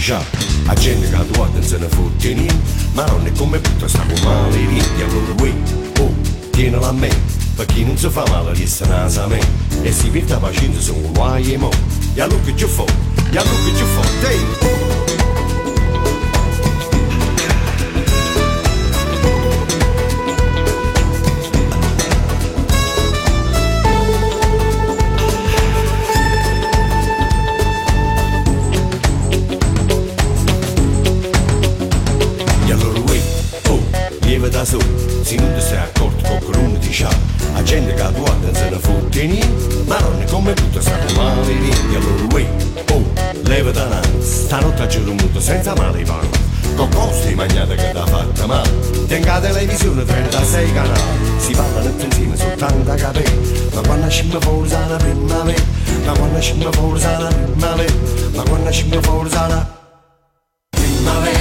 Sa, la gente che tu guarda non se ne fotte niente, ma non è come butta sta con male niente, allora uè, oh, tienila a me, perché non si fa male essere nasa a me, e si perde pazienza un guai e mo, e allora che ci fa, e allora che ci fa, dai! Senza male pan, con costi mangiate che t'ha fatta male, tenga televisione 36 canali, si parla tutti insieme soltanto a capire, ma quando scimma forza la primavera, ma quando scimma forza la primavera, ma quando forza la primavera. Primavera,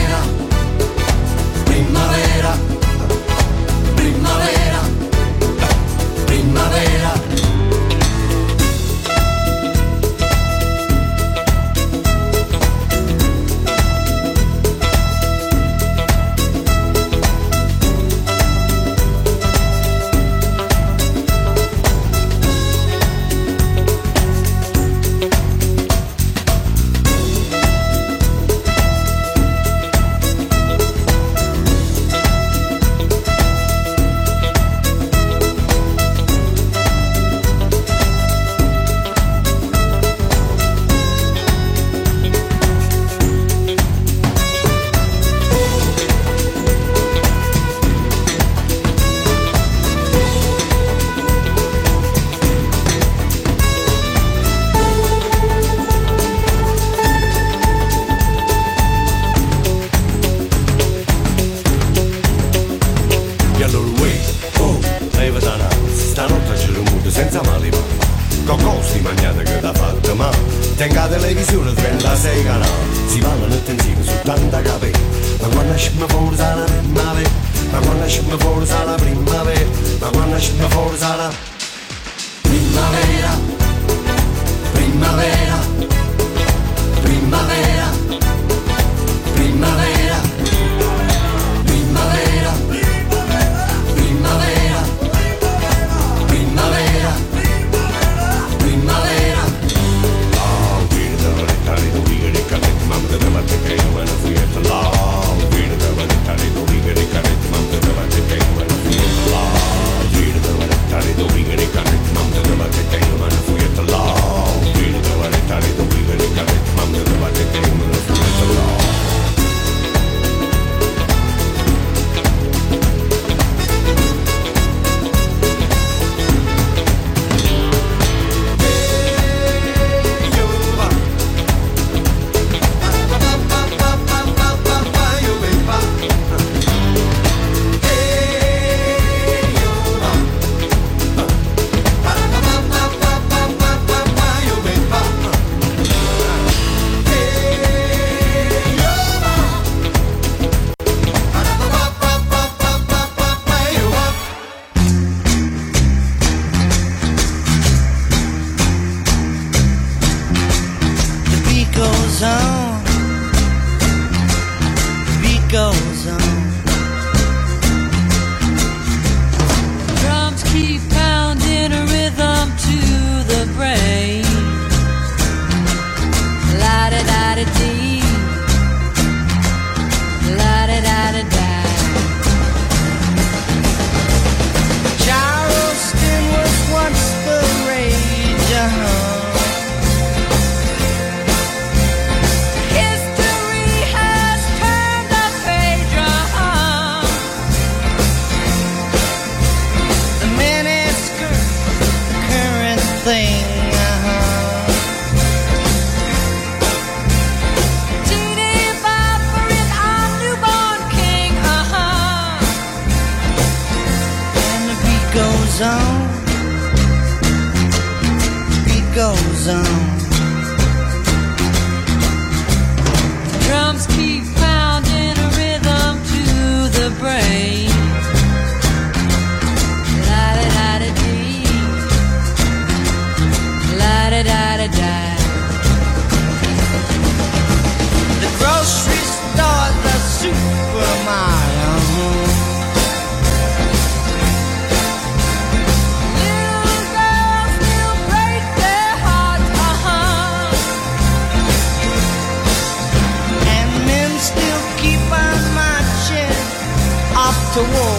on. Beat goes on. Drums keep off to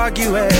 arguing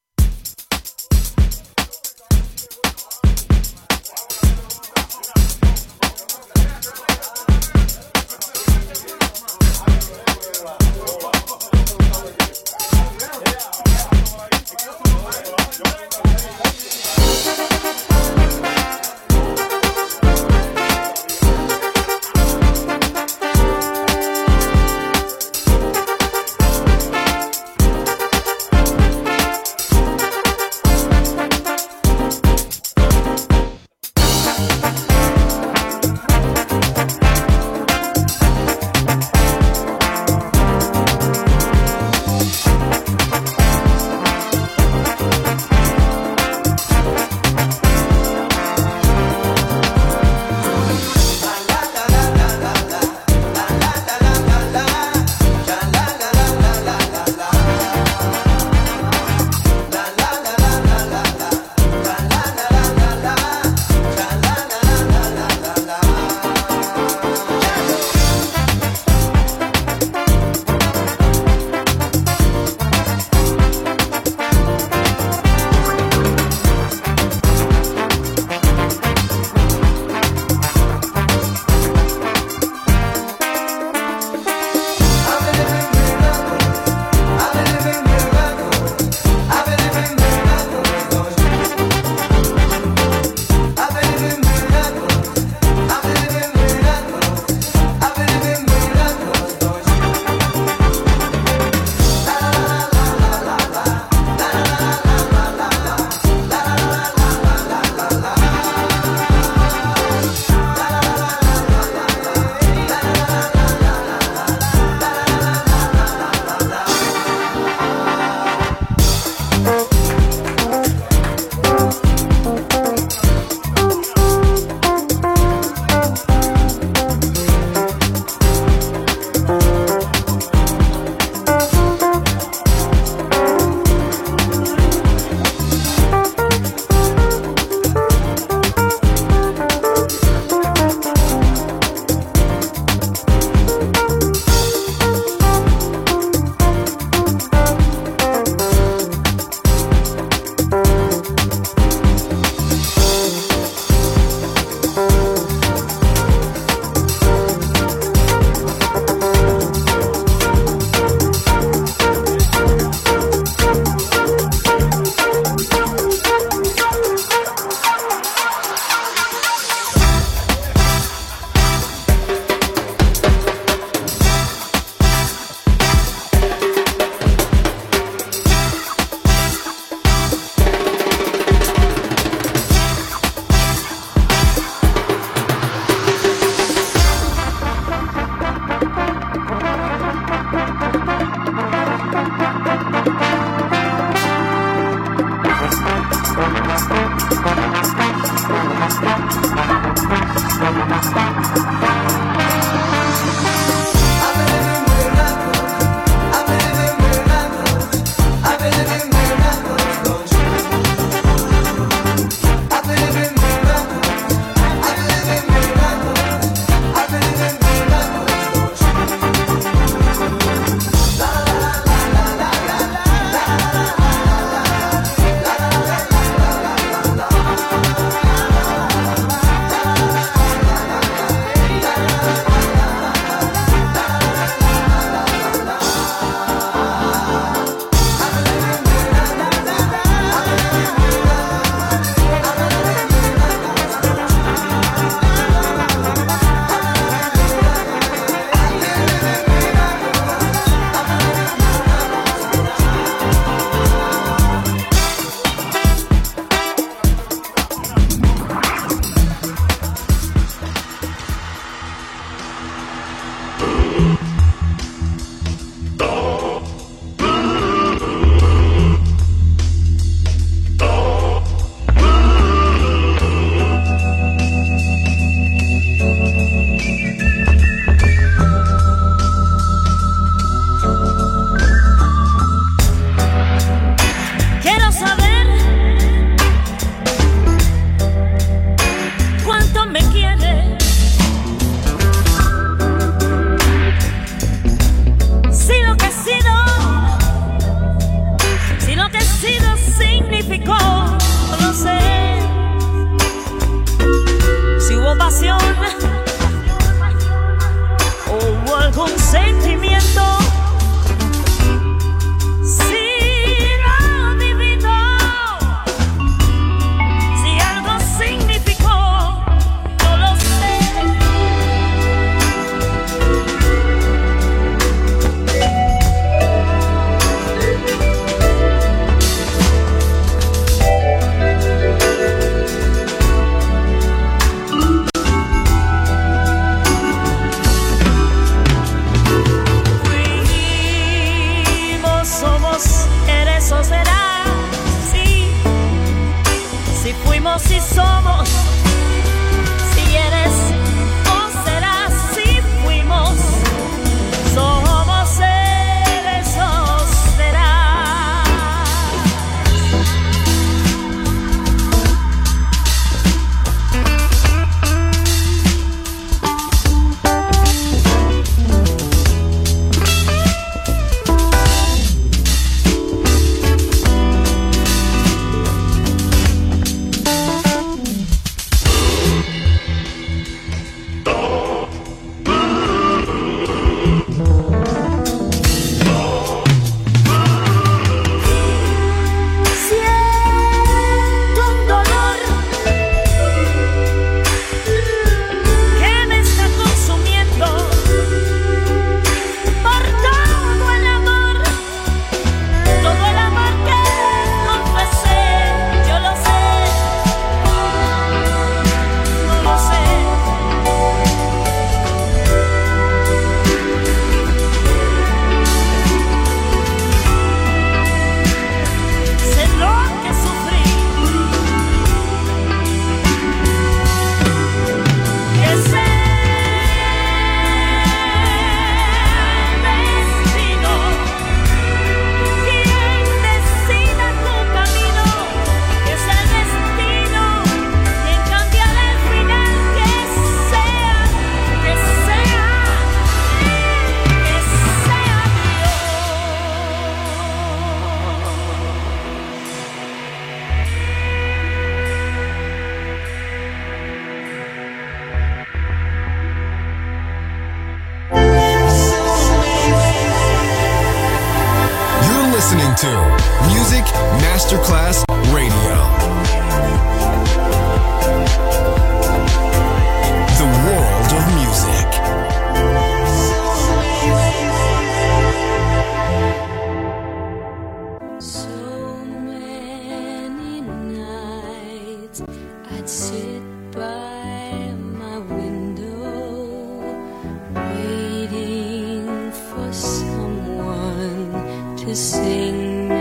Sing